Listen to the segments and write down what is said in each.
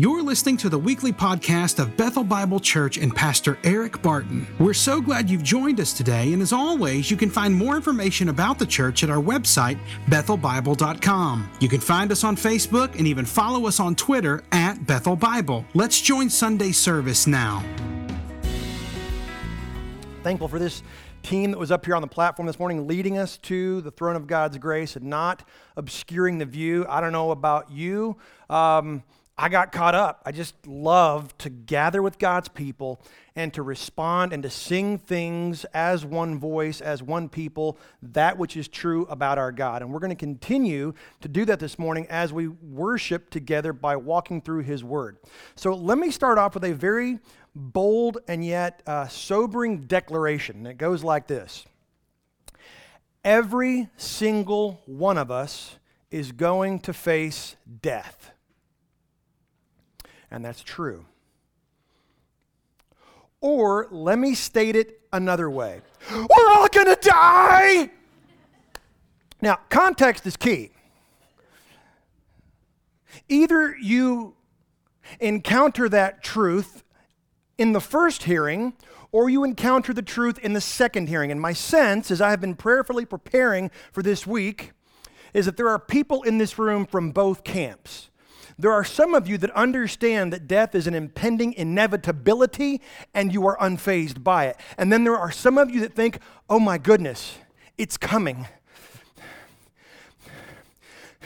You're listening to the weekly podcast of Bethel Bible Church and Pastor Eric Barton. We're so glad you've joined us today, and as always, you can find more information about the church at our website, bethelbible.com. You can find us on Facebook and even follow us on Twitter at Bethel Bible. Let's join Sunday service now. Thankful for this team that was up here on the platform this morning leading us to the throne of God's grace and not obscuring the view. I don't know about you. Um, I got caught up. I just love to gather with God's people and to respond and to sing things as one voice, as one people, that which is true about our God. And we're going to continue to do that this morning as we worship together by walking through His Word. So let me start off with a very bold and yet uh, sobering declaration. It goes like this Every single one of us is going to face death. And that's true. Or let me state it another way we're all to die. Now, context is key. Either you encounter that truth in the first hearing, or you encounter the truth in the second hearing. And my sense, as I have been prayerfully preparing for this week, is that there are people in this room from both camps. There are some of you that understand that death is an impending inevitability and you are unfazed by it. And then there are some of you that think, oh my goodness, it's coming.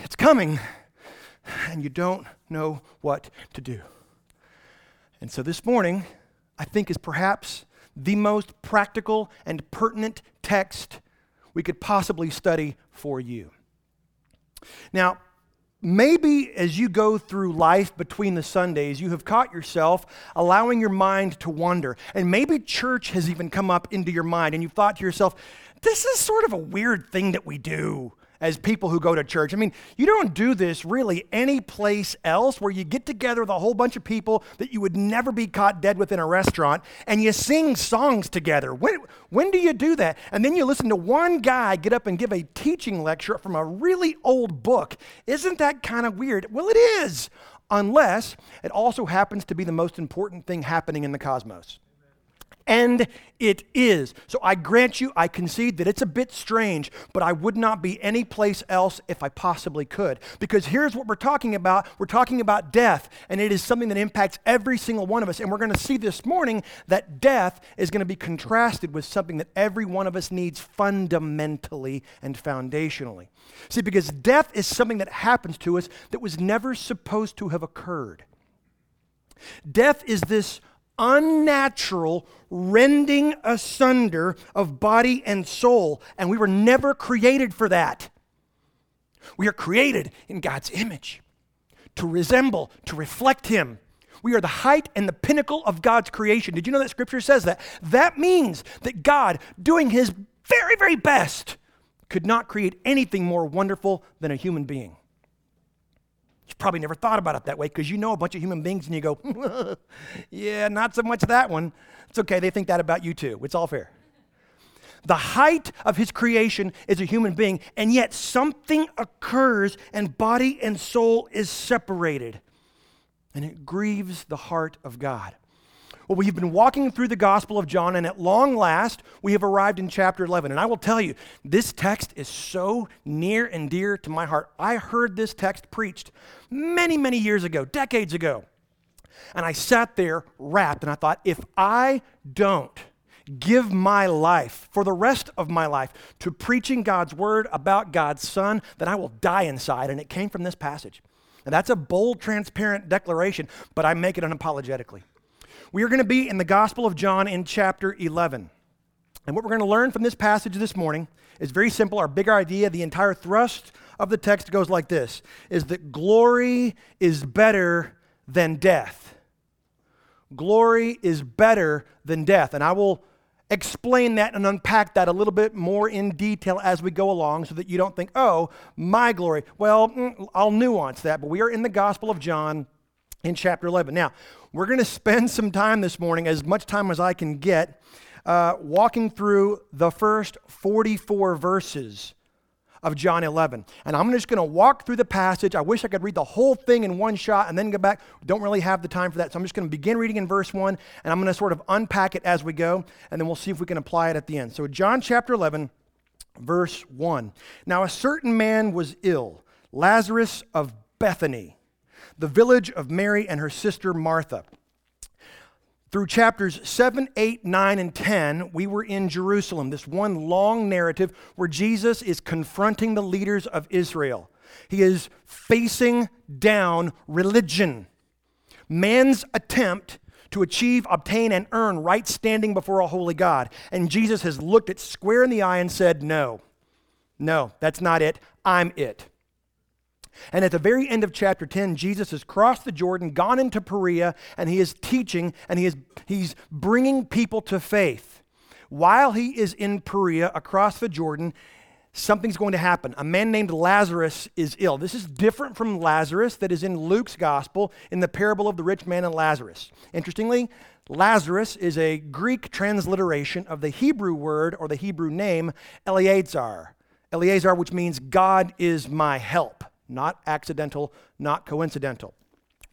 It's coming. And you don't know what to do. And so this morning, I think is perhaps the most practical and pertinent text we could possibly study for you. Now, maybe as you go through life between the Sundays, you have caught yourself allowing your mind to wander. And maybe church has even come up into your mind, and you've thought to yourself, this is sort of a weird thing that we do as people who go to church. I mean, you don't do this really any place else where you get together with a whole bunch of people that you would never be caught dead with in a restaurant and you sing songs together. When, when do you do that? And then you listen to one guy get up and give a teaching lecture from a really old book. Isn't that kind of weird? Well, it is, unless it also happens to be the most important thing happening in the cosmos and it is. So I grant you, I concede that it's a bit strange, but I would not be any place else if I possibly could. Because here's what we're talking about we're talking about death, and it is something that impacts every single one of us. And we're going to see this morning that death is going to be contrasted with something that every one of us needs fundamentally and foundationally. See, because death is something that happens to us that was never supposed to have occurred. Death is this unnatural rending asunder of body and soul, and we were never created for that. We are created in God's image to resemble, to reflect Him. We are the height and the pinnacle of God's creation. Did you know that scripture says that? That means that God, doing His very, very best, could not create anything more wonderful than a human being. You've probably never thought about it that way because you know a bunch of human beings and you go, yeah, not so much that one. It's okay, they think that about you too. It's all fair. The height of his creation is a human being, and yet something occurs and body and soul is separated. And it grieves the heart of God. Well, we've been walking through the Gospel of John, and at long last, we have arrived in chapter 11. And I will tell you, this text is so near and dear to my heart. I heard this text preached many, many years ago, decades ago. And I sat there rapt, and I thought, if I don't give my life for the rest of my life to preaching God's word about God's Son, then I will die inside. And it came from this passage. And that's a bold, transparent declaration, but I make it unapologetically. We are going to be in the Gospel of John in chapter 11. And what we're going to learn from this passage this morning is very simple. Our big idea, the entire thrust of the text goes like this is that glory is better than death. Glory is better than death. And I will explain that and unpack that a little bit more in detail as we go along so that you don't think, oh, my glory. Well, mm, I'll nuance that, but we are in the Gospel of John in chapter 11. Now, we're going to spend some time this morning, as much time as I can get, uh, walking through the first 44 verses of John 11. And I'm just going to walk through the passage. I wish I could read the whole thing in one shot and then go back. Don't really have the time for that. So I'm just going to begin reading in verse 1 and I'm going to sort of unpack it as we go and then we'll see if we can apply it at the end. So, John chapter 11, verse 1. Now, a certain man was ill, Lazarus of Bethany, the village of Mary and her sister Martha. Through chapters 7, 8, 9, and 10, we were in Jerusalem, this one long narrative where Jesus is confronting the leaders of Israel. He is facing down religion, man's attempt to achieve, obtain, and earn right standing before a holy God. And Jesus has looked it square in the eye and said, No, no, that's not it. I'm it. And at the very end of chapter 10, Jesus has crossed the Jordan, gone into Perea, and he is teaching and he is, he's bringing people to faith. While he is in Perea across the Jordan, something's going to happen. A man named Lazarus is ill. This is different from Lazarus that is in Luke's gospel in the parable of the rich man and Lazarus. Interestingly, Lazarus is a Greek transliteration of the Hebrew word or the Hebrew name Eleazar. Eleazar, which means God is my help not accidental, not coincidental.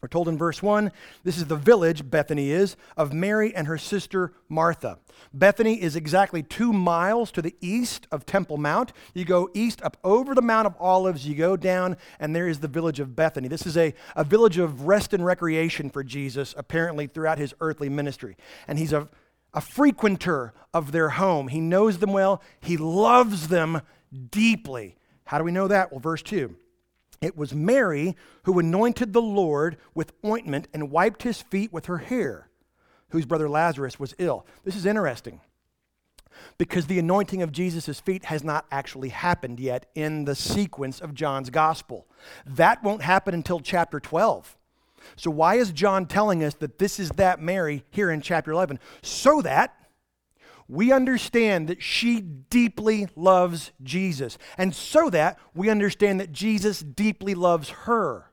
We're told in verse 1 this is the village, Bethany is, of Mary and her sister Martha. Bethany is exactly two miles to the east of Temple Mount. You go east up over the Mount of Olives, you go down, and there is the village of Bethany. This is a, a village of rest and recreation for Jesus, apparently throughout his earthly ministry. And he's a, a frequenter of their home. He knows them well, he loves them deeply. How do we know that? Well, verse 2. It was Mary who anointed the Lord with ointment and wiped his feet with her hair, whose brother Lazarus was ill. This is interesting because the anointing of Jesus' feet has not actually happened yet in the sequence of John's gospel. That won't happen until chapter 12. So, why is John telling us that this is that Mary here in chapter 11? So that we understand that she deeply loves Jesus. And so that we understand that Jesus deeply loves her.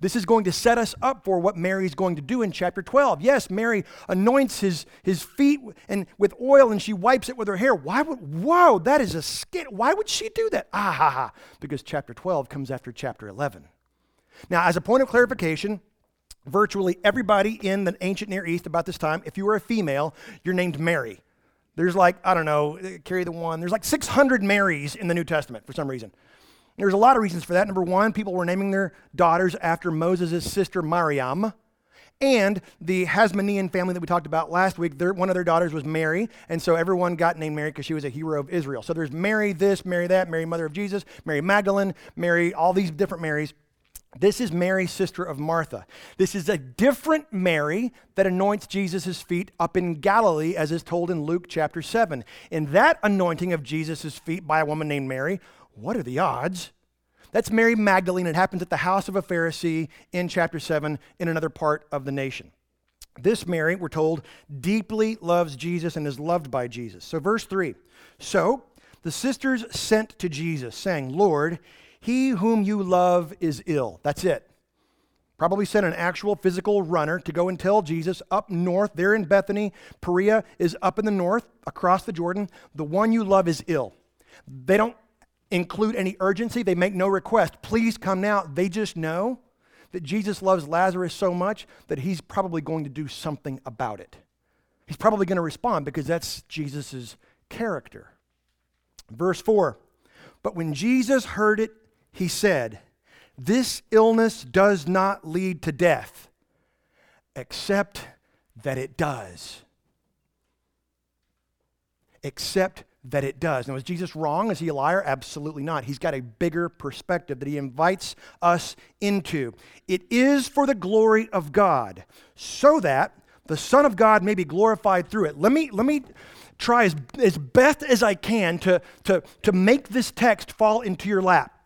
This is going to set us up for what Mary is going to do in chapter 12. Yes, Mary anoints his, his feet and with oil and she wipes it with her hair. Why would, whoa, that is a skit. Why would she do that? Ah, ha, ha. Because chapter 12 comes after chapter 11. Now, as a point of clarification, virtually everybody in the ancient Near East about this time, if you were a female, you're named Mary. There's like, I don't know, uh, carry the one. There's like 600 Marys in the New Testament for some reason. There's a lot of reasons for that. Number one, people were naming their daughters after Moses' sister Mariam. And the Hasmonean family that we talked about last week, their, one of their daughters was Mary, and so everyone got named Mary because she was a hero of Israel. So there's Mary this, Mary that, Mary mother of Jesus, Mary Magdalene, Mary, all these different Marys. This is Mary, sister of Martha. This is a different Mary that anoints Jesus' feet up in Galilee, as is told in Luke chapter 7. In that anointing of Jesus' feet by a woman named Mary, what are the odds? That's Mary Magdalene. It happens at the house of a Pharisee in chapter 7 in another part of the nation. This Mary, we're told, deeply loves Jesus and is loved by Jesus. So, verse 3 So the sisters sent to Jesus, saying, Lord, he whom you love is ill. That's it. Probably sent an actual physical runner to go and tell Jesus up north, there in Bethany. Perea is up in the north, across the Jordan. The one you love is ill. They don't include any urgency, they make no request. Please come now. They just know that Jesus loves Lazarus so much that he's probably going to do something about it. He's probably going to respond because that's Jesus' character. Verse 4 But when Jesus heard it, he said, This illness does not lead to death, except that it does. Except that it does. Now, is Jesus wrong? Is he a liar? Absolutely not. He's got a bigger perspective that he invites us into. It is for the glory of God, so that the Son of God may be glorified through it. Let me, let me try as, as best as I can to, to, to make this text fall into your lap.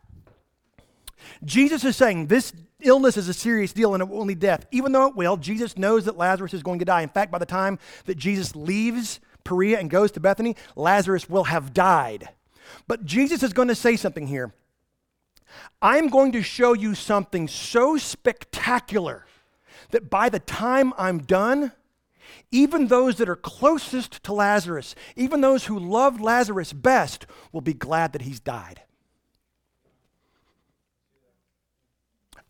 Jesus is saying this illness is a serious deal and it will only death. Even though it will, Jesus knows that Lazarus is going to die. In fact, by the time that Jesus leaves Perea and goes to Bethany, Lazarus will have died. But Jesus is going to say something here. I'm going to show you something so spectacular that by the time I'm done, even those that are closest to Lazarus, even those who loved Lazarus best, will be glad that he's died.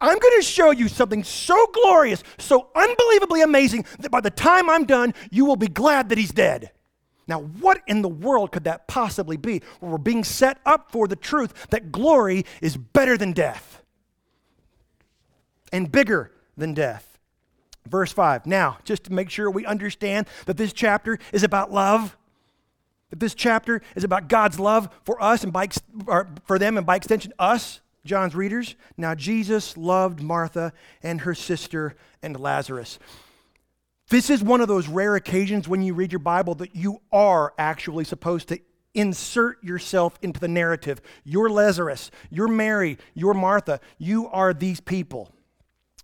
I'm going to show you something so glorious, so unbelievably amazing, that by the time I'm done, you will be glad that he's dead. Now, what in the world could that possibly be? Well, we're being set up for the truth that glory is better than death and bigger than death. Verse 5. Now, just to make sure we understand that this chapter is about love, that this chapter is about God's love for us and by, for them and by extension us, John's readers. Now, Jesus loved Martha and her sister and Lazarus. This is one of those rare occasions when you read your Bible that you are actually supposed to insert yourself into the narrative. You're Lazarus, you're Mary, you're Martha, you are these people.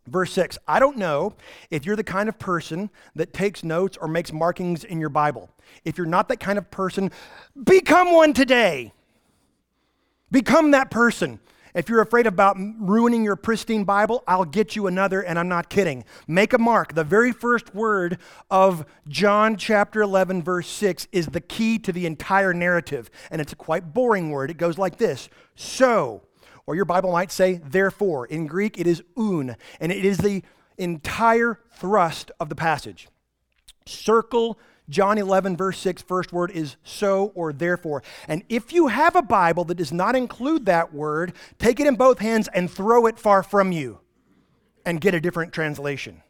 Verse 6 I don't know if you're the kind of person that takes notes or makes markings in your Bible. If you're not that kind of person, become one today. Become that person. If you're afraid about ruining your pristine Bible, I'll get you another, and I'm not kidding. Make a mark. The very first word of John chapter 11, verse 6 is the key to the entire narrative, and it's a quite boring word. It goes like this So, or your Bible might say, therefore. In Greek, it is oun, and it is the entire thrust of the passage. Circle John 11, verse 6, first word is so or therefore. And if you have a Bible that does not include that word, take it in both hands and throw it far from you and get a different translation.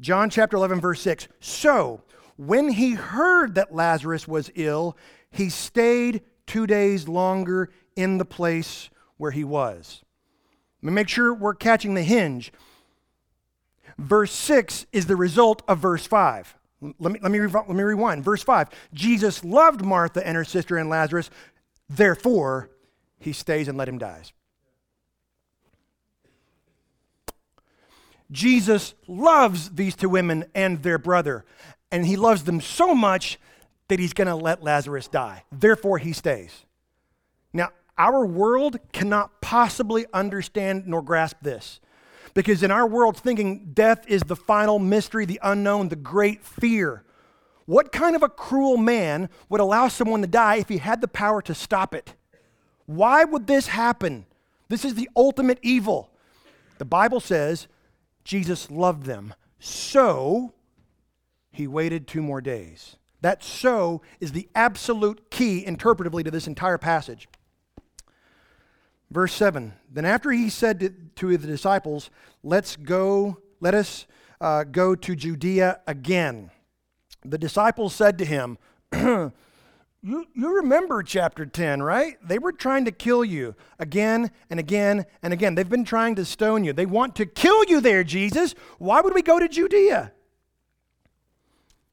John chapter 11, verse 6. So, when he heard that Lazarus was ill, he stayed two days longer in the place where he was. Make sure we're catching the hinge. Verse 6 is the result of verse 5. Let me, let, me let me rewind. Verse 5 Jesus loved Martha and her sister and Lazarus, therefore, he stays and let him die. Jesus loves these two women and their brother, and he loves them so much that he's going to let Lazarus die. Therefore, he stays. Now, our world cannot possibly understand nor grasp this. Because in our world, thinking death is the final mystery, the unknown, the great fear. What kind of a cruel man would allow someone to die if he had the power to stop it? Why would this happen? This is the ultimate evil. The Bible says Jesus loved them, so he waited two more days. That so is the absolute key interpretively to this entire passage. Verse 7 Then after he said to, to the disciples, Let's go, let us uh, go to Judea again. The disciples said to him, you, you remember chapter 10, right? They were trying to kill you again and again and again. They've been trying to stone you. They want to kill you there, Jesus. Why would we go to Judea?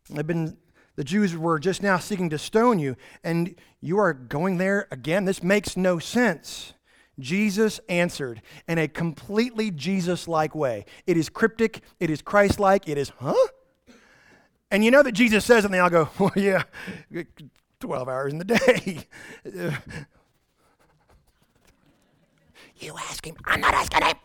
They've been the Jews were just now seeking to stone you, and you are going there again? This makes no sense. Jesus answered in a completely Jesus like way. It is cryptic, it is Christ like, it is, huh? And you know that Jesus says, and they all go, well, yeah, 12 hours in the day. you ask him, I'm not asking him.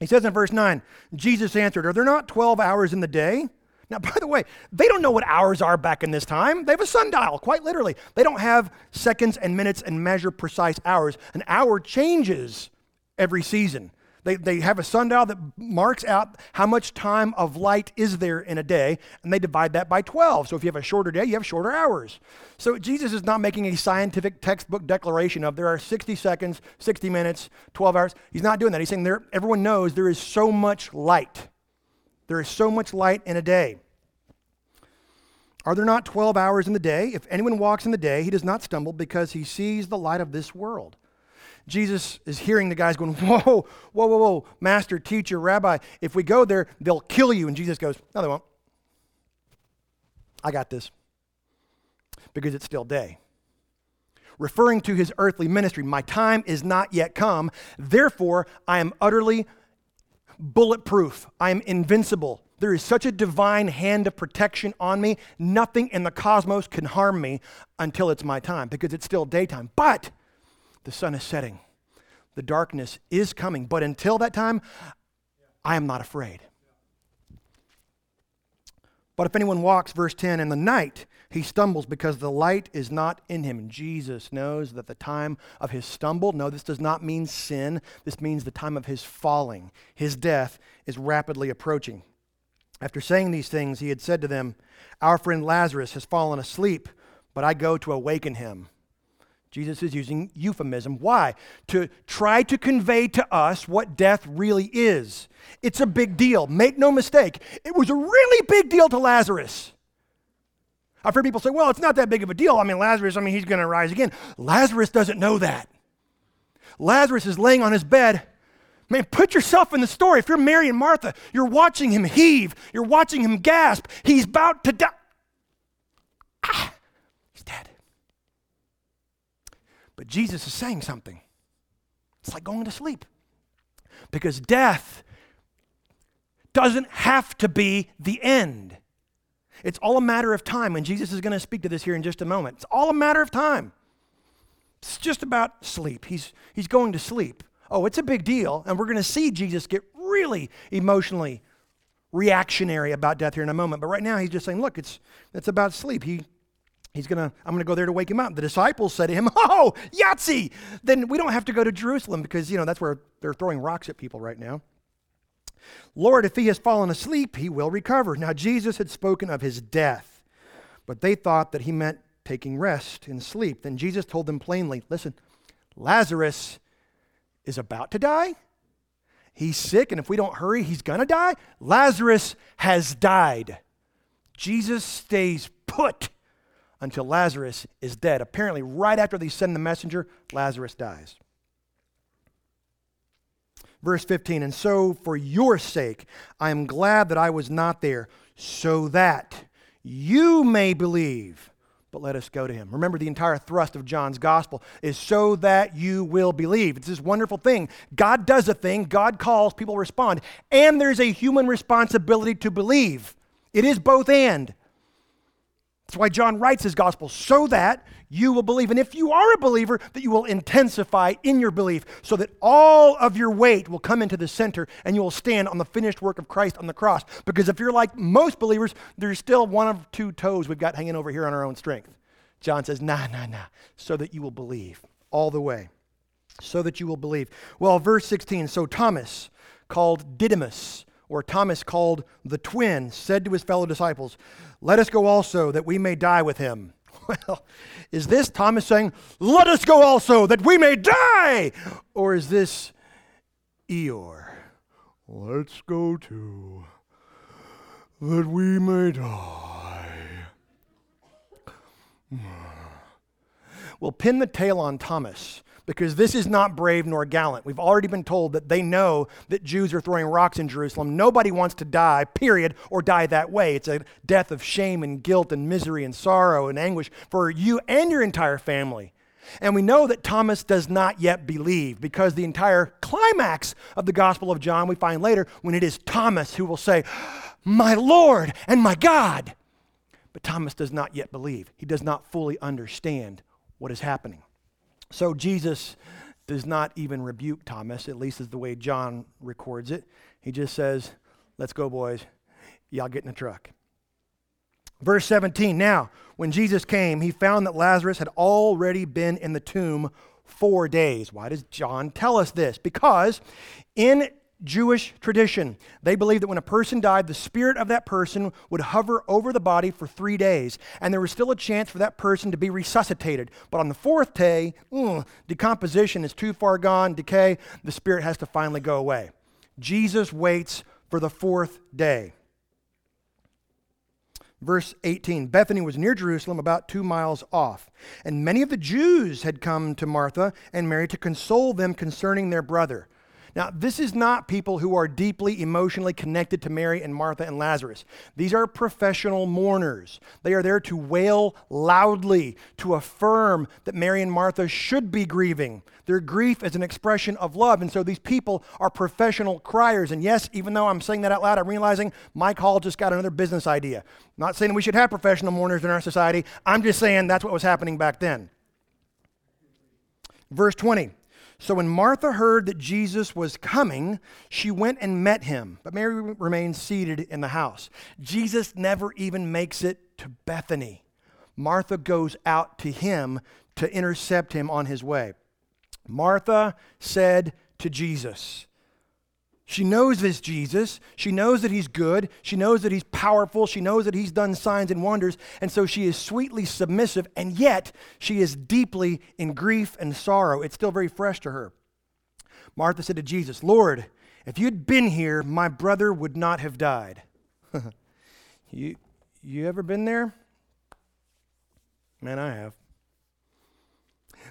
He says in verse 9, Jesus answered, Are there not 12 hours in the day? Now, by the way, they don't know what hours are back in this time. They have a sundial, quite literally. They don't have seconds and minutes and measure precise hours. An hour changes every season. They, they have a sundial that marks out how much time of light is there in a day, and they divide that by 12. So if you have a shorter day, you have shorter hours. So Jesus is not making a scientific textbook declaration of there are 60 seconds, 60 minutes, 12 hours. He's not doing that. He's saying there, everyone knows there is so much light. There is so much light in a day. Are there not 12 hours in the day? If anyone walks in the day, he does not stumble because he sees the light of this world. Jesus is hearing the guys going, Whoa, whoa, whoa, whoa, master, teacher, rabbi, if we go there, they'll kill you. And Jesus goes, No, they won't. I got this because it's still day. Referring to his earthly ministry, my time is not yet come. Therefore, I am utterly bulletproof. I am invincible. There is such a divine hand of protection on me. Nothing in the cosmos can harm me until it's my time because it's still daytime. But the sun is setting, the darkness is coming. But until that time, I am not afraid. But if anyone walks, verse 10, in the night, he stumbles because the light is not in him. And Jesus knows that the time of his stumble, no, this does not mean sin. This means the time of his falling. His death is rapidly approaching. After saying these things, he had said to them, Our friend Lazarus has fallen asleep, but I go to awaken him. Jesus is using euphemism. Why? To try to convey to us what death really is. It's a big deal. Make no mistake, it was a really big deal to Lazarus. I've heard people say, well, it's not that big of a deal. I mean, Lazarus, I mean, he's going to rise again. Lazarus doesn't know that. Lazarus is laying on his bed. Man, put yourself in the story. If you're Mary and Martha, you're watching him heave, you're watching him gasp. He's about to die. Ah, he's dead. But Jesus is saying something. It's like going to sleep. Because death doesn't have to be the end. It's all a matter of time, and Jesus is going to speak to this here in just a moment. It's all a matter of time. It's just about sleep. He's, he's going to sleep. Oh, it's a big deal, and we're going to see Jesus get really emotionally reactionary about death here in a moment. But right now, he's just saying, look, it's, it's about sleep. He, He's gonna, I'm gonna go there to wake him up. The disciples said to him, Oh, Yahtzee! Then we don't have to go to Jerusalem because, you know, that's where they're throwing rocks at people right now. Lord, if he has fallen asleep, he will recover. Now, Jesus had spoken of his death, but they thought that he meant taking rest and sleep. Then Jesus told them plainly Listen, Lazarus is about to die. He's sick, and if we don't hurry, he's gonna die. Lazarus has died. Jesus stays put until Lazarus is dead. Apparently, right after they send the messenger, Lazarus dies. Verse 15, and so for your sake, I am glad that I was not there, so that you may believe. But let us go to him. Remember, the entire thrust of John's gospel is so that you will believe. It's this wonderful thing. God does a thing, God calls, people respond, and there's a human responsibility to believe. It is both and. That's why John writes his gospel, so that you will believe. And if you are a believer, that you will intensify in your belief, so that all of your weight will come into the center and you will stand on the finished work of Christ on the cross. Because if you're like most believers, there's still one of two toes we've got hanging over here on our own strength. John says, nah, nah, nah, so that you will believe all the way. So that you will believe. Well, verse 16, so Thomas, called Didymus, or Thomas called the twin, said to his fellow disciples, Let us go also, that we may die with him. Well, is this Thomas saying, Let us go also, that we may die? Or is this Eeyore? Let's go too, that we may die. Well, pin the tail on Thomas because this is not brave nor gallant. We've already been told that they know that Jews are throwing rocks in Jerusalem. Nobody wants to die, period, or die that way. It's a death of shame and guilt and misery and sorrow and anguish for you and your entire family. And we know that Thomas does not yet believe because the entire climax of the Gospel of John we find later when it is Thomas who will say, My Lord and my God. But Thomas does not yet believe. He does not fully understand what is happening. So Jesus does not even rebuke Thomas, at least is the way John records it. He just says, Let's go, boys. Y'all get in the truck. Verse 17 Now, when Jesus came, he found that Lazarus had already been in the tomb four days. Why does John tell us this? Because in Jewish tradition. They believed that when a person died, the spirit of that person would hover over the body for three days, and there was still a chance for that person to be resuscitated. But on the fourth day, mm, decomposition is too far gone, decay, the spirit has to finally go away. Jesus waits for the fourth day. Verse 18 Bethany was near Jerusalem, about two miles off. And many of the Jews had come to Martha and Mary to console them concerning their brother. Now, this is not people who are deeply emotionally connected to Mary and Martha and Lazarus. These are professional mourners. They are there to wail loudly, to affirm that Mary and Martha should be grieving. Their grief is an expression of love. And so these people are professional criers. And yes, even though I'm saying that out loud, I'm realizing Mike Hall just got another business idea. I'm not saying we should have professional mourners in our society. I'm just saying that's what was happening back then. Verse 20 So when Martha heard that Jesus was coming, she went and met him, but Mary remained seated in the house. Jesus never even makes it to Bethany. Martha goes out to him to intercept him on his way. Martha said to Jesus, she knows this Jesus. She knows that he's good. She knows that he's powerful. She knows that he's done signs and wonders. And so she is sweetly submissive, and yet she is deeply in grief and sorrow. It's still very fresh to her. Martha said to Jesus, Lord, if you'd been here, my brother would not have died. you, you ever been there? Man, I have.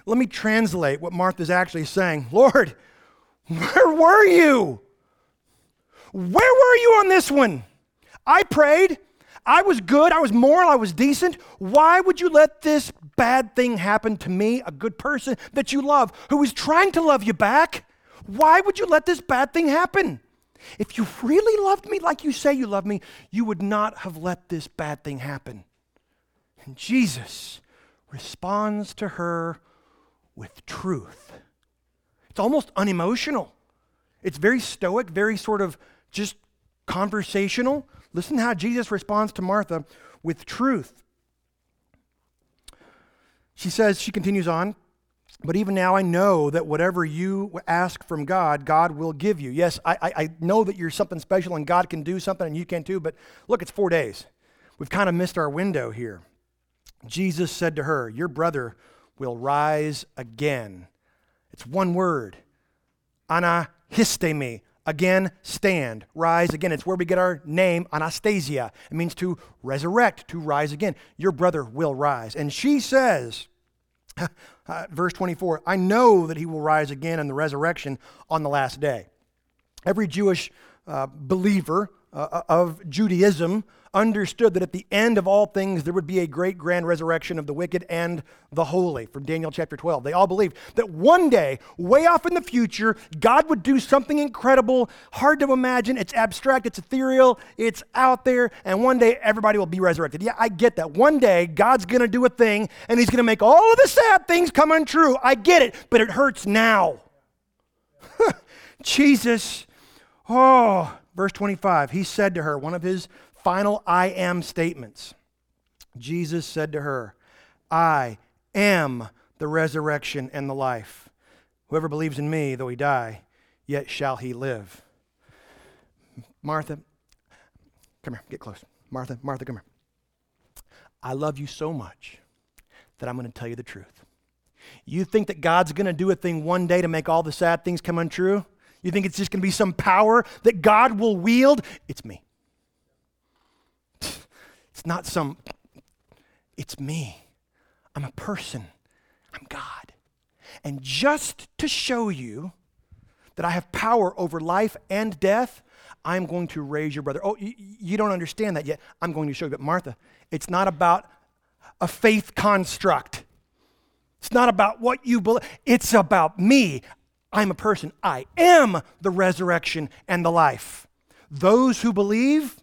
Let me translate what Martha's actually saying. Lord, where were you? Where were you on this one? I prayed. I was good. I was moral. I was decent. Why would you let this bad thing happen to me, a good person that you love, who is trying to love you back? Why would you let this bad thing happen? If you really loved me like you say you love me, you would not have let this bad thing happen. And Jesus responds to her with truth. It's almost unemotional. It's very stoic, very sort of just conversational. Listen how Jesus responds to Martha with truth. She says, she continues on, but even now I know that whatever you ask from God, God will give you. Yes, I, I, I know that you're something special and God can do something and you can too, but look, it's four days. We've kind of missed our window here. Jesus said to her, Your brother will rise again. It's one word, anahistemi, again, stand, rise again. It's where we get our name, Anastasia. It means to resurrect, to rise again. Your brother will rise. And she says, uh, verse 24, I know that he will rise again in the resurrection on the last day. Every Jewish uh, believer uh, of Judaism understood that at the end of all things there would be a great grand resurrection of the wicked and the holy from Daniel chapter 12. They all believed that one day, way off in the future, God would do something incredible, hard to imagine. It's abstract, it's ethereal, it's out there, and one day everybody will be resurrected. Yeah, I get that. One day God's going to do a thing and he's going to make all of the sad things come untrue. I get it, but it hurts now. Jesus, oh, verse 25, he said to her, one of his final I am statements. Jesus said to her, I am the resurrection and the life. Whoever believes in me, though he die, yet shall he live. Martha, come here, get close. Martha, Martha, come here. I love you so much that I'm going to tell you the truth. You think that God's going to do a thing one day to make all the sad things come untrue? You think it's just going to be some power that God will wield? It's me. Not some, it's me. I'm a person. I'm God. And just to show you that I have power over life and death, I'm going to raise your brother. Oh, you, you don't understand that yet. I'm going to show you. But Martha, it's not about a faith construct. It's not about what you believe. It's about me. I'm a person. I am the resurrection and the life. Those who believe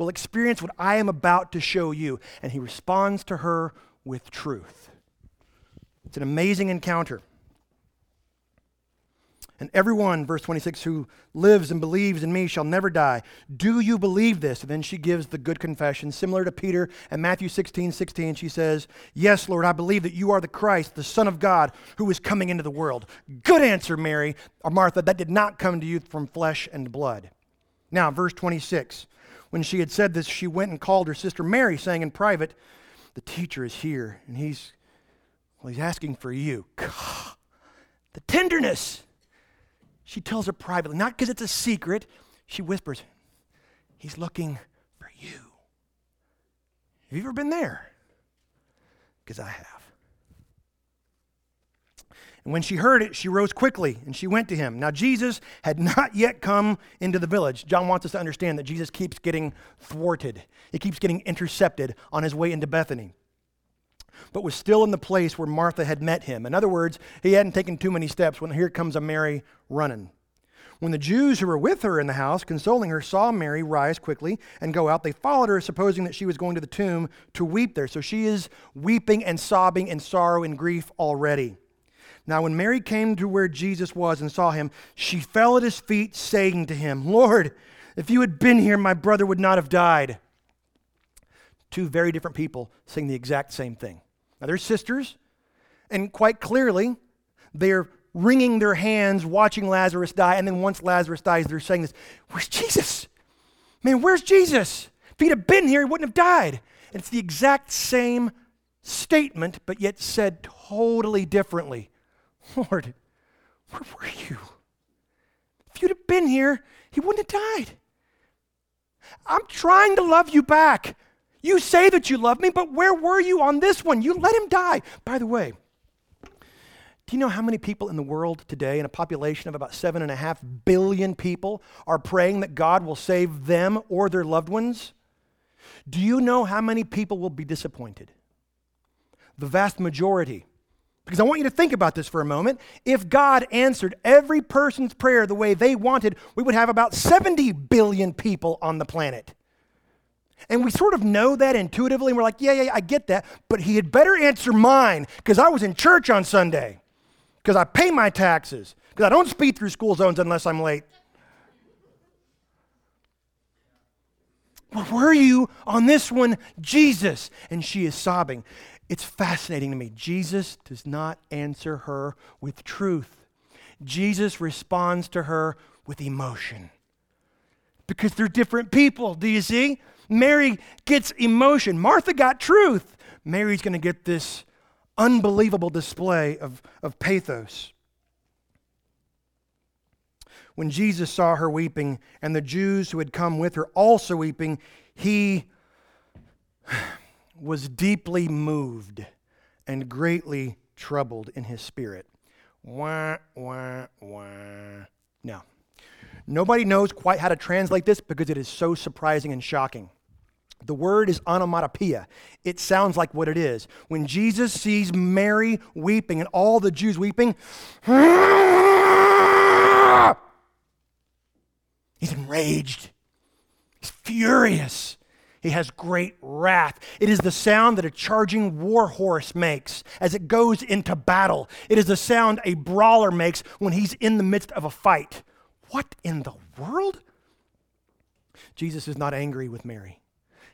will experience what I am about to show you. And he responds to her with truth. It's an amazing encounter. And everyone, verse 26, who lives and believes in me shall never die. Do you believe this? And then she gives the good confession, similar to Peter and Matthew 16, 16. She says, Yes, Lord, I believe that you are the Christ, the Son of God, who is coming into the world. Good answer, Mary, or Martha. That did not come to you from flesh and blood. Now, verse 26. When she had said this, she went and called her sister Mary, saying in private, The teacher is here, and he's, well, he's asking for you. The tenderness. She tells her privately, not because it's a secret. She whispers, He's looking for you. Have you ever been there? Because I have. And when she heard it, she rose quickly and she went to him. Now, Jesus had not yet come into the village. John wants us to understand that Jesus keeps getting thwarted, he keeps getting intercepted on his way into Bethany, but was still in the place where Martha had met him. In other words, he hadn't taken too many steps when here comes a Mary running. When the Jews who were with her in the house, consoling her, saw Mary rise quickly and go out, they followed her, supposing that she was going to the tomb to weep there. So she is weeping and sobbing in sorrow and grief already. Now, when Mary came to where Jesus was and saw him, she fell at his feet, saying to him, Lord, if you had been here, my brother would not have died. Two very different people saying the exact same thing. Now, they're sisters, and quite clearly, they're wringing their hands watching Lazarus die. And then once Lazarus dies, they're saying this Where's Jesus? Man, where's Jesus? If he'd have been here, he wouldn't have died. And it's the exact same statement, but yet said totally differently. Lord, where were you? If you'd have been here, he wouldn't have died. I'm trying to love you back. You say that you love me, but where were you on this one? You let him die. By the way, do you know how many people in the world today, in a population of about seven and a half billion people, are praying that God will save them or their loved ones? Do you know how many people will be disappointed? The vast majority. Because I want you to think about this for a moment. If God answered every person's prayer the way they wanted, we would have about 70 billion people on the planet. And we sort of know that intuitively, and we're like, yeah, yeah, I get that, but he had better answer mine because I was in church on Sunday, because I pay my taxes, because I don't speed through school zones unless I'm late. Where were you on this one, Jesus? And she is sobbing. It's fascinating to me. Jesus does not answer her with truth, Jesus responds to her with emotion. Because they're different people, do you see? Mary gets emotion. Martha got truth. Mary's going to get this unbelievable display of, of pathos. When Jesus saw her weeping and the Jews who had come with her also weeping, he was deeply moved and greatly troubled in his spirit. Wah, wah, wah. Now, nobody knows quite how to translate this because it is so surprising and shocking. The word is onomatopoeia. It sounds like what it is. When Jesus sees Mary weeping and all the Jews weeping, he's enraged. He's furious. He has great wrath. It is the sound that a charging war horse makes as it goes into battle. It is the sound a brawler makes when he's in the midst of a fight. What in the world? Jesus is not angry with Mary.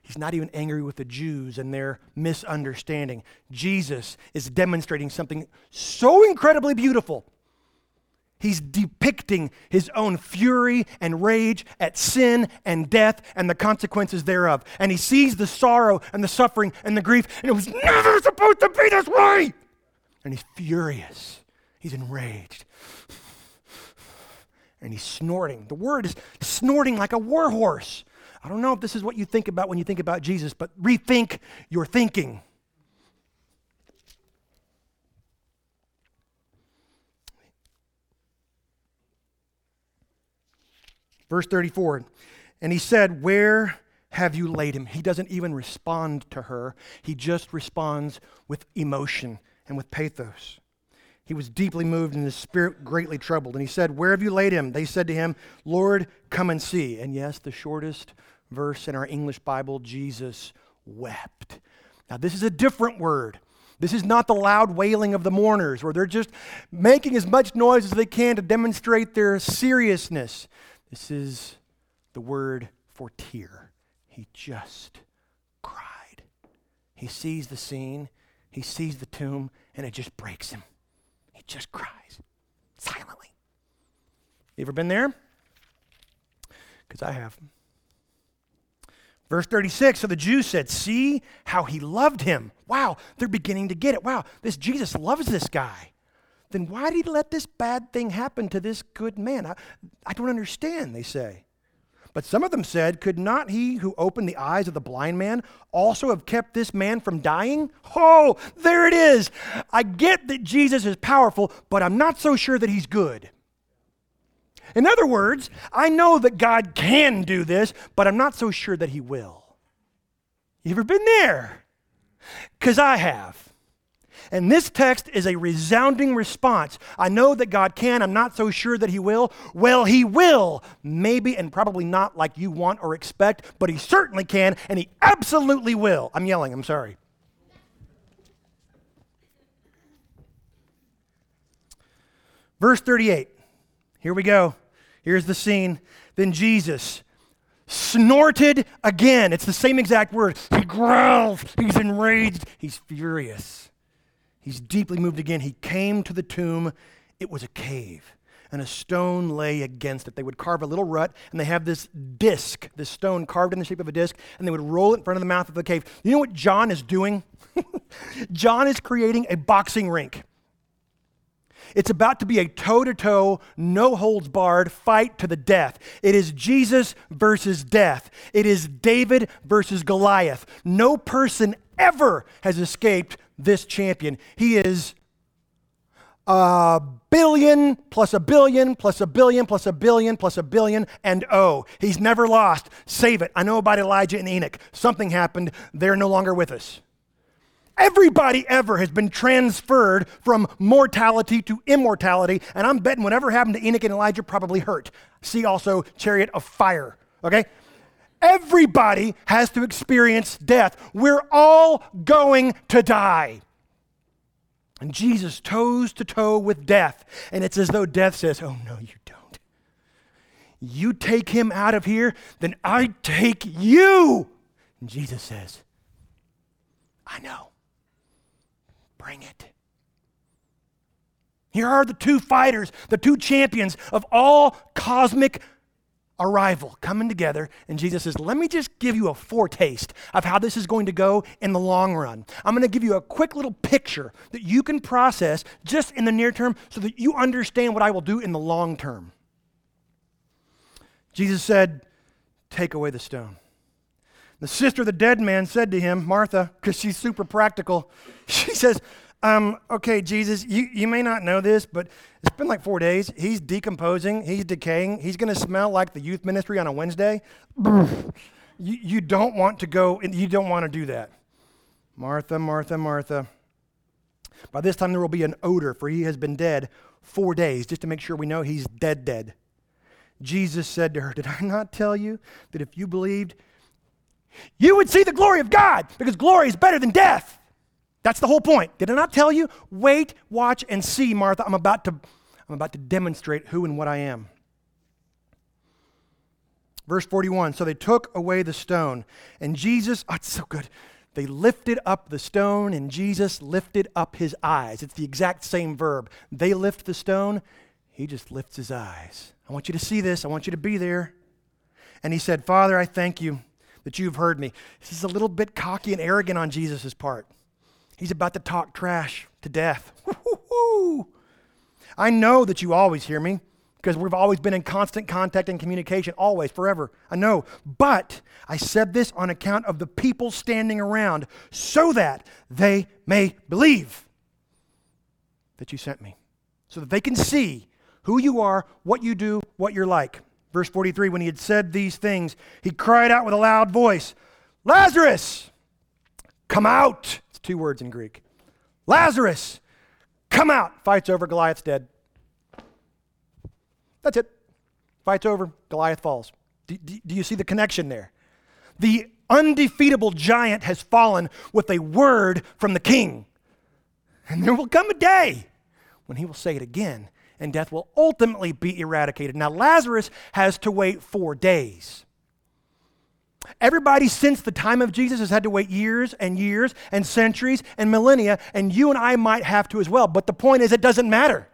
He's not even angry with the Jews and their misunderstanding. Jesus is demonstrating something so incredibly beautiful. He's depicting his own fury and rage at sin and death and the consequences thereof. And he sees the sorrow and the suffering and the grief, and it was never supposed to be this way. And he's furious. He's enraged. And he's snorting. The word is snorting like a warhorse. I don't know if this is what you think about when you think about Jesus, but rethink your thinking. Verse 34 And he said, Where have you laid him? He doesn't even respond to her, he just responds with emotion and with pathos. He was deeply moved and his spirit greatly troubled. And he said, Where have you laid him? They said to him, Lord, come and see. And yes, the shortest verse in our English Bible, Jesus wept. Now, this is a different word. This is not the loud wailing of the mourners, where they're just making as much noise as they can to demonstrate their seriousness. This is the word for tear. He just cried. He sees the scene, he sees the tomb, and it just breaks him. He just cries silently. You ever been there? Because I have. Verse 36 So the Jews said, See how he loved him. Wow, they're beginning to get it. Wow, this Jesus loves this guy. Then why did he let this bad thing happen to this good man? I, I don't understand, they say. But some of them said, Could not he who opened the eyes of the blind man also have kept this man from dying? Oh, there it is. I get that Jesus is powerful, but I'm not so sure that he's good. In other words, I know that God can do this, but I'm not so sure that He will. You ever been there? Because I have. And this text is a resounding response. I know that God can, I'm not so sure that He will. Well, He will. Maybe and probably not like you want or expect, but He certainly can, and He absolutely will. I'm yelling, I'm sorry. Verse 38. Here we go. Here's the scene. Then Jesus snorted again. It's the same exact word. He growls. He's enraged. He's furious. He's deeply moved again. He came to the tomb. It was a cave, and a stone lay against it. They would carve a little rut, and they have this disc, this stone carved in the shape of a disc, and they would roll it in front of the mouth of the cave. You know what John is doing? John is creating a boxing rink. It's about to be a toe to toe, no holds barred fight to the death. It is Jesus versus death. It is David versus Goliath. No person ever has escaped this champion. He is a billion plus a billion plus a billion plus a billion plus a billion and oh, he's never lost. Save it. I know about Elijah and Enoch. Something happened. They're no longer with us. Everybody ever has been transferred from mortality to immortality, and I'm betting whatever happened to Enoch and Elijah probably hurt. See also Chariot of Fire, okay? Everybody has to experience death. We're all going to die. And Jesus toes to toe with death, and it's as though death says, Oh, no, you don't. You take him out of here, then I take you. And Jesus says, I know. Bring it. Here are the two fighters, the two champions of all cosmic arrival coming together. And Jesus says, Let me just give you a foretaste of how this is going to go in the long run. I'm going to give you a quick little picture that you can process just in the near term so that you understand what I will do in the long term. Jesus said, Take away the stone. The sister of the dead man said to him, Martha, because she's super practical, she says, um, okay, Jesus, you, you may not know this, but it's been like four days. He's decomposing, he's decaying, he's going to smell like the youth ministry on a Wednesday. you, you don't want to go, and you don't want to do that. Martha, Martha, Martha. By this time, there will be an odor, for he has been dead four days, just to make sure we know he's dead, dead. Jesus said to her, Did I not tell you that if you believed, you would see the glory of God because glory is better than death. That's the whole point. Did I not tell you? Wait, watch, and see, Martha. I'm about to, I'm about to demonstrate who and what I am. Verse 41 So they took away the stone, and Jesus, oh, it's so good. They lifted up the stone, and Jesus lifted up his eyes. It's the exact same verb. They lift the stone, he just lifts his eyes. I want you to see this. I want you to be there. And he said, Father, I thank you that you've heard me. This is a little bit cocky and arrogant on Jesus' part. He's about to talk trash to death. Woo-hoo-hoo. I know that you always hear me because we've always been in constant contact and communication, always, forever. I know. But I said this on account of the people standing around so that they may believe that you sent me, so that they can see who you are, what you do, what you're like. Verse 43 When he had said these things, he cried out with a loud voice, Lazarus, come out. Two words in Greek. Lazarus, come out. Fight's over, Goliath's dead. That's it. Fight's over, Goliath falls. Do, do, do you see the connection there? The undefeatable giant has fallen with a word from the king. And there will come a day when he will say it again and death will ultimately be eradicated. Now, Lazarus has to wait four days. Everybody since the time of Jesus has had to wait years and years and centuries and millennia, and you and I might have to as well. But the point is, it doesn't matter.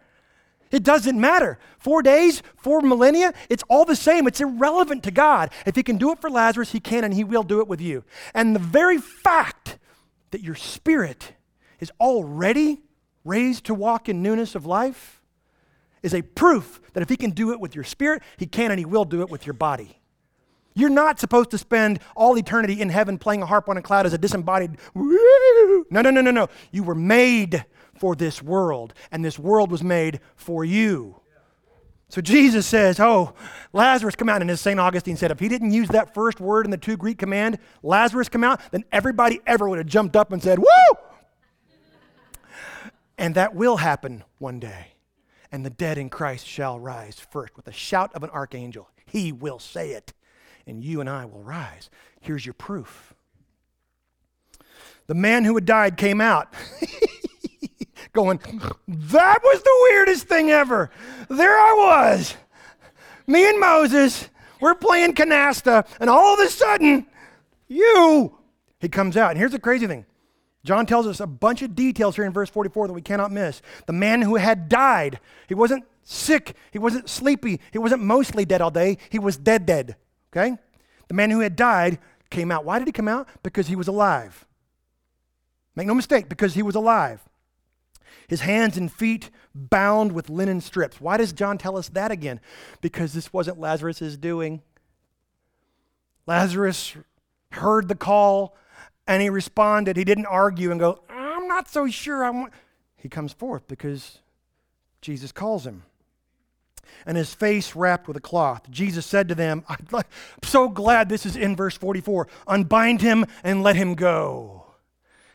It doesn't matter. Four days, four millennia, it's all the same. It's irrelevant to God. If He can do it for Lazarus, He can, and He will do it with you. And the very fact that your spirit is already raised to walk in newness of life is a proof that if he can do it with your spirit, he can and he will do it with your body. You're not supposed to spend all eternity in heaven playing a harp on a cloud as a disembodied. No, no, no, no, no. You were made for this world, and this world was made for you. So Jesus says, Oh, Lazarus, come out. And as St. Augustine said, if he didn't use that first word in the two Greek command, Lazarus, come out, then everybody ever would have jumped up and said, Woo! and that will happen one day and the dead in Christ shall rise first with a shout of an archangel. He will say it, and you and I will rise. Here's your proof. The man who had died came out. going, That was the weirdest thing ever. There I was. Me and Moses, we're playing canasta, and all of a sudden, you, he comes out. And here's the crazy thing John tells us a bunch of details here in verse 44 that we cannot miss. The man who had died, he wasn't sick, he wasn't sleepy, he wasn't mostly dead all day, he was dead, dead. Okay? The man who had died came out. Why did he come out? Because he was alive. Make no mistake, because he was alive. His hands and feet bound with linen strips. Why does John tell us that again? Because this wasn't Lazarus' doing. Lazarus heard the call and he responded. He didn't argue and go, I'm not so sure I want. He comes forth because Jesus calls him. And his face wrapped with a cloth. Jesus said to them, I'm so glad this is in verse 44 unbind him and let him go.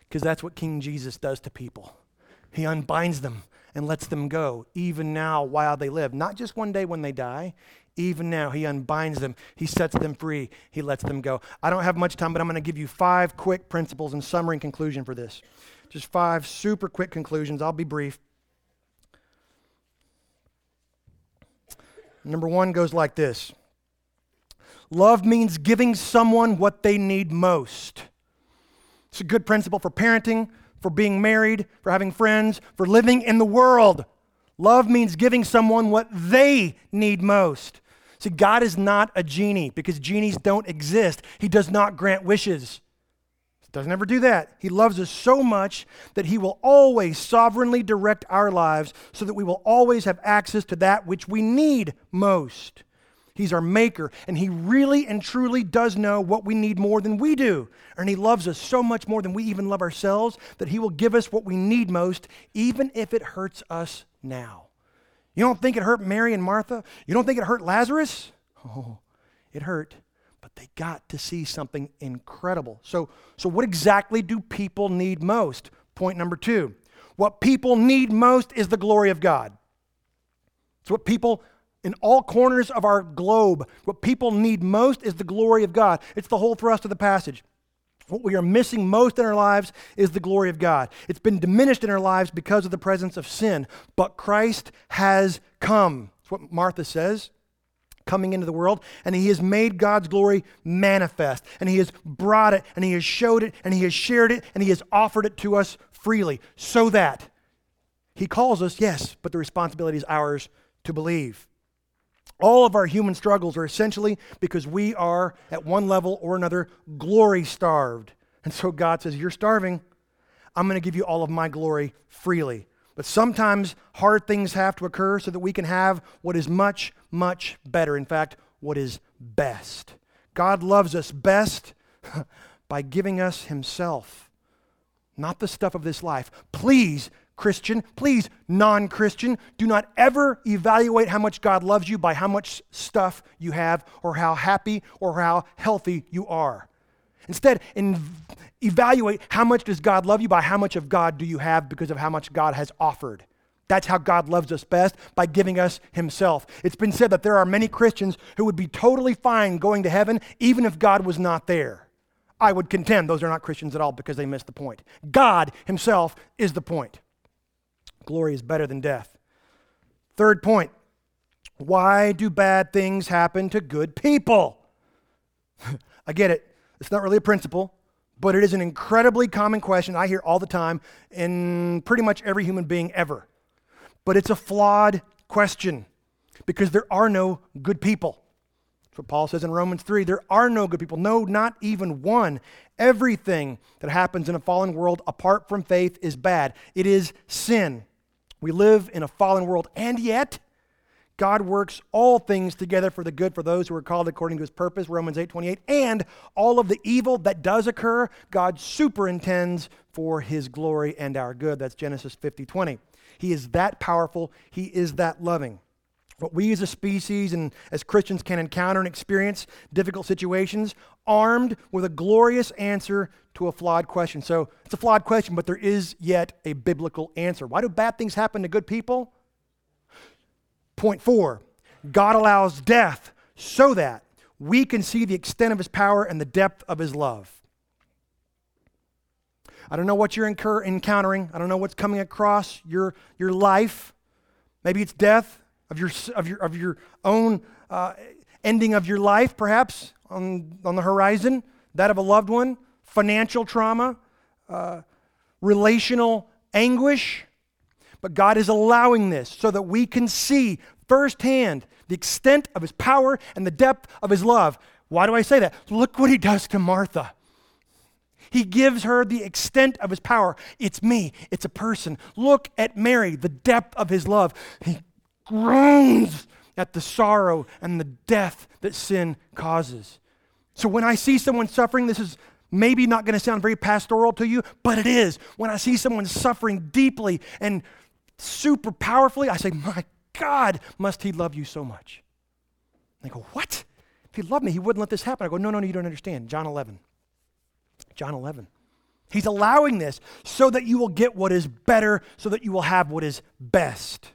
Because that's what King Jesus does to people. He unbinds them and lets them go, even now while they live. Not just one day when they die, even now, He unbinds them, He sets them free, He lets them go. I don't have much time, but I'm going to give you five quick principles and summary and conclusion for this. Just five super quick conclusions. I'll be brief. Number one goes like this Love means giving someone what they need most. It's a good principle for parenting, for being married, for having friends, for living in the world. Love means giving someone what they need most. See, God is not a genie because genies don't exist. He does not grant wishes. Doesn't ever do that. He loves us so much that He will always sovereignly direct our lives so that we will always have access to that which we need most. He's our maker, and He really and truly does know what we need more than we do. And He loves us so much more than we even love ourselves that He will give us what we need most, even if it hurts us now. You don't think it hurt Mary and Martha? You don't think it hurt Lazarus? Oh, it hurt, they got to see something incredible. So, so what exactly do people need most? Point number two. What people need most is the glory of God. It's what people in all corners of our globe, what people need most is the glory of God. It's the whole thrust of the passage. What we are missing most in our lives is the glory of God. It's been diminished in our lives because of the presence of sin, but Christ has come. That's what Martha says coming into the world, and he has made God's glory manifest, and he has brought it, and he has showed it, and he has shared it, and he has offered it to us freely, so that he calls us, yes, but the responsibility is ours to believe. All of our human struggles are essentially because we are, at one level or another, glory starved. And so God says, You're starving. I'm going to give you all of my glory freely. But sometimes hard things have to occur so that we can have what is much, much better. In fact, what is best. God loves us best by giving us Himself, not the stuff of this life. Please Christian, please, non Christian, do not ever evaluate how much God loves you by how much stuff you have or how happy or how healthy you are. Instead, in, evaluate how much does God love you by how much of God do you have because of how much God has offered. That's how God loves us best by giving us Himself. It's been said that there are many Christians who would be totally fine going to heaven even if God was not there. I would contend those are not Christians at all because they miss the point. God Himself is the point. Glory is better than death. Third point why do bad things happen to good people? I get it. It's not really a principle, but it is an incredibly common question I hear all the time in pretty much every human being ever. But it's a flawed question because there are no good people. That's what Paul says in Romans 3. There are no good people. No, not even one. Everything that happens in a fallen world apart from faith is bad. It is sin. We live in a fallen world, and yet God works all things together for the good for those who are called according to his purpose, Romans 8 28. And all of the evil that does occur, God superintends for his glory and our good. That's Genesis 50 20. He is that powerful, he is that loving. What we as a species and as Christians can encounter and experience difficult situations armed with a glorious answer to a flawed question. So it's a flawed question, but there is yet a biblical answer. Why do bad things happen to good people? Point four God allows death so that we can see the extent of his power and the depth of his love. I don't know what you're incur- encountering. I don't know what's coming across your, your life. Maybe it's death of your, of your, of your own uh, ending of your life, perhaps on, on the horizon, that of a loved one, financial trauma, uh, relational anguish. But God is allowing this so that we can see firsthand the extent of his power and the depth of his love. Why do I say that? Look what he does to Martha. He gives her the extent of his power. It's me, it's a person. Look at Mary, the depth of his love. He groans at the sorrow and the death that sin causes. So when I see someone suffering, this is maybe not going to sound very pastoral to you, but it is. When I see someone suffering deeply and super powerfully, I say, My God, must he love you so much? They go, What? If he loved me, he wouldn't let this happen. I go, No, no, no, you don't understand. John 11. John 11. He's allowing this so that you will get what is better, so that you will have what is best.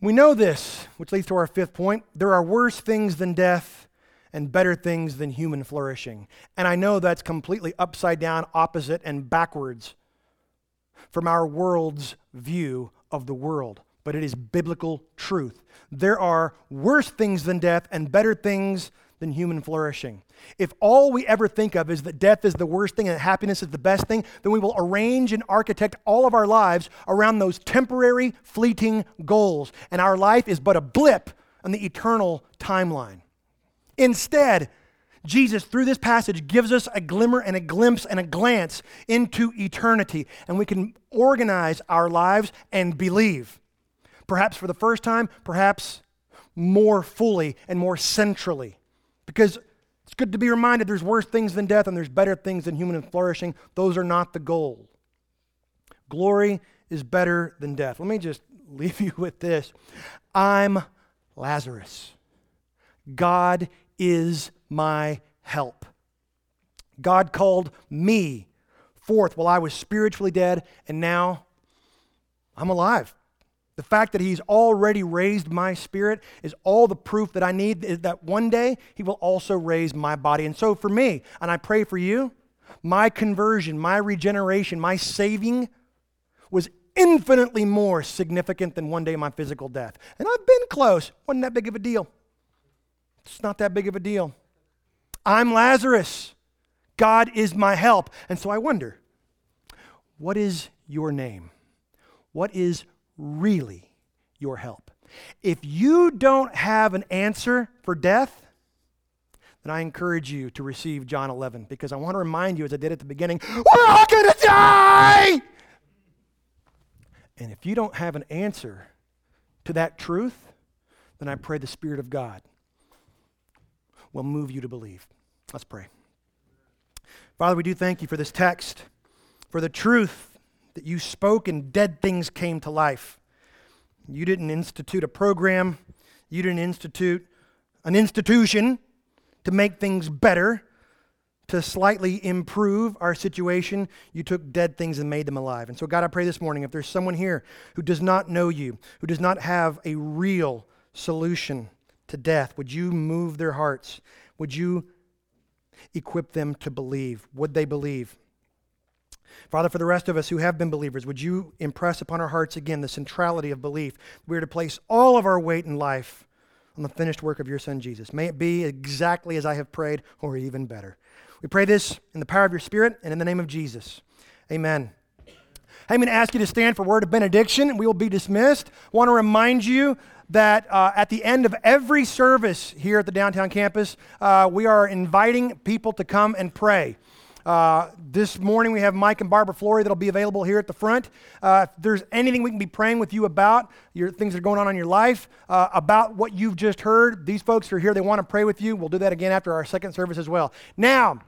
We know this, which leads to our fifth point. There are worse things than death and better things than human flourishing. And I know that's completely upside down, opposite, and backwards from our world's view of the world, but it is biblical truth. There are worse things than death and better things than human flourishing. If all we ever think of is that death is the worst thing and happiness is the best thing, then we will arrange and architect all of our lives around those temporary, fleeting goals. And our life is but a blip on the eternal timeline. Instead, Jesus, through this passage, gives us a glimmer and a glimpse and a glance into eternity, and we can organize our lives and believe. Perhaps for the first time, perhaps more fully and more centrally. Because it's good to be reminded there's worse things than death and there's better things than human flourishing. Those are not the goal. Glory is better than death. Let me just leave you with this I'm Lazarus. God is my help. God called me forth while I was spiritually dead, and now I'm alive. The fact that He's already raised my spirit is all the proof that I need that one day He will also raise my body. And so for me, and I pray for you, my conversion, my regeneration, my saving was infinitely more significant than one day my physical death. And I've been close. Wasn't that big of a deal. It's not that big of a deal. I'm Lazarus. God is my help. And so I wonder, what is your name? What is really your help? If you don't have an answer for death, then I encourage you to receive John 11 because I want to remind you, as I did at the beginning, we're all going to die. And if you don't have an answer to that truth, then I pray the Spirit of God will move you to believe. Let's pray. Father, we do thank you for this text, for the truth that you spoke and dead things came to life. You didn't institute a program, you didn't institute an institution to make things better, to slightly improve our situation. You took dead things and made them alive. And so, God, I pray this morning if there's someone here who does not know you, who does not have a real solution to death, would you move their hearts? Would you equip them to believe? Would they believe? Father, for the rest of us who have been believers, would you impress upon our hearts again the centrality of belief? We are to place all of our weight in life on the finished work of your Son, Jesus. May it be exactly as I have prayed, or even better. We pray this in the power of your Spirit and in the name of Jesus. Amen. I'm going to ask you to stand for word of benediction, and we will be dismissed. I want to remind you that uh, at the end of every service here at the downtown campus, uh, we are inviting people to come and pray. Uh, this morning we have Mike and Barbara Flory that'll be available here at the front. Uh, if there's anything we can be praying with you about, your things that are going on in your life, uh, about what you've just heard, these folks are here. They want to pray with you. We'll do that again after our second service as well. Now,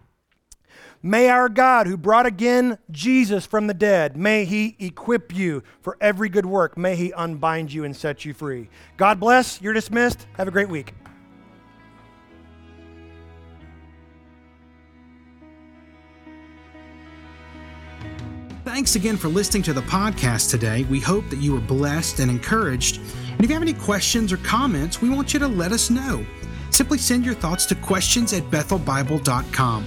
May our God, who brought again Jesus from the dead, may he equip you for every good work. May he unbind you and set you free. God bless. You're dismissed. Have a great week. Thanks again for listening to the podcast today. We hope that you were blessed and encouraged. And if you have any questions or comments, we want you to let us know. Simply send your thoughts to questions at bethelbible.com.